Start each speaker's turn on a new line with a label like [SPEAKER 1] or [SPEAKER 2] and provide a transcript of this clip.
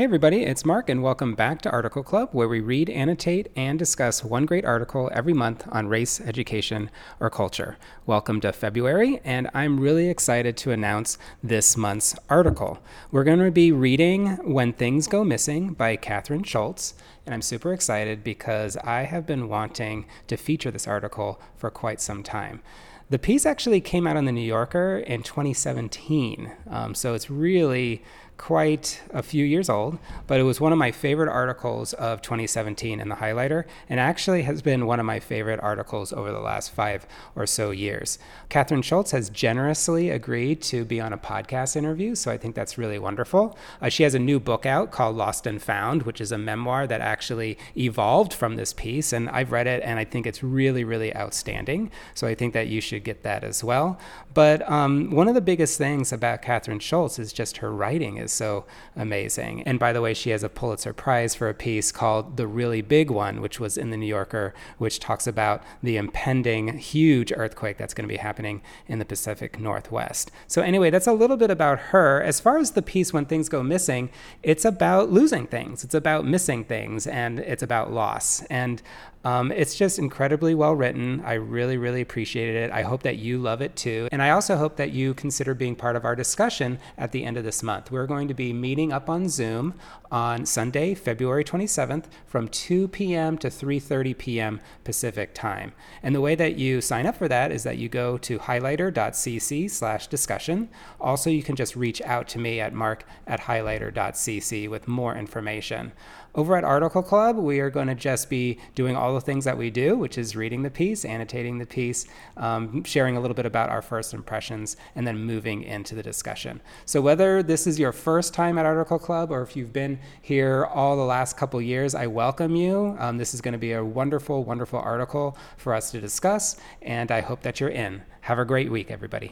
[SPEAKER 1] Hey, everybody, it's Mark, and welcome back to Article Club, where we read, annotate, and discuss one great article every month on race, education, or culture. Welcome to February, and I'm really excited to announce this month's article. We're going to be reading When Things Go Missing by Kathryn Schulz, and I'm super excited because I have been wanting to feature this article for quite some time. The piece actually came out on the New Yorker in 2017, um, so it's really quite a few years old, but it was one of my favorite articles of 2017 in the highlighter, and actually has been one of my favorite articles over the last five or so years. Kathryn Schulz has generously agreed to be on a podcast interview, so I think that's really wonderful. Uh, she has a new book out called Lost and Found, which is a memoir that actually evolved from this piece, and I've read it and I think it's really, really outstanding. So I think that you should get that as well. But um, one of the biggest things about Kathryn Schulz is just her writing is so amazing. And by the way, she has a Pulitzer Prize for a piece called The Really Big One, which was in the New Yorker, which talks about the impending huge earthquake that's going to be happening in the Pacific Northwest. So, anyway, that's a little bit about her. As far as the piece, When Things Go Missing, it's about losing things, it's about missing things, and it's about loss. And um, it's just incredibly well written. I really, really appreciated it. I hope that you love it too. And I also hope that you consider being part of our discussion at the end of this month. We're going to be meeting up on Zoom on Sunday, February 27th from 2 p.m. to 3:30 p.m. Pacific time. And the way that you sign up for that is that you go to highlighter.cc/discussion. Also, you can just reach out to me at mark at highlighter.cc with more information. Over at Article Club, we are going to just be doing all the things that we do, which is reading the piece, annotating the piece, um, sharing a little bit about our first impressions, and then moving into the discussion. So, whether this is your first time at Article Club or if you've been here all the last couple years, I welcome you. Um, this is going to be a wonderful, wonderful article for us to discuss, and I hope that you're in. Have a great week, everybody.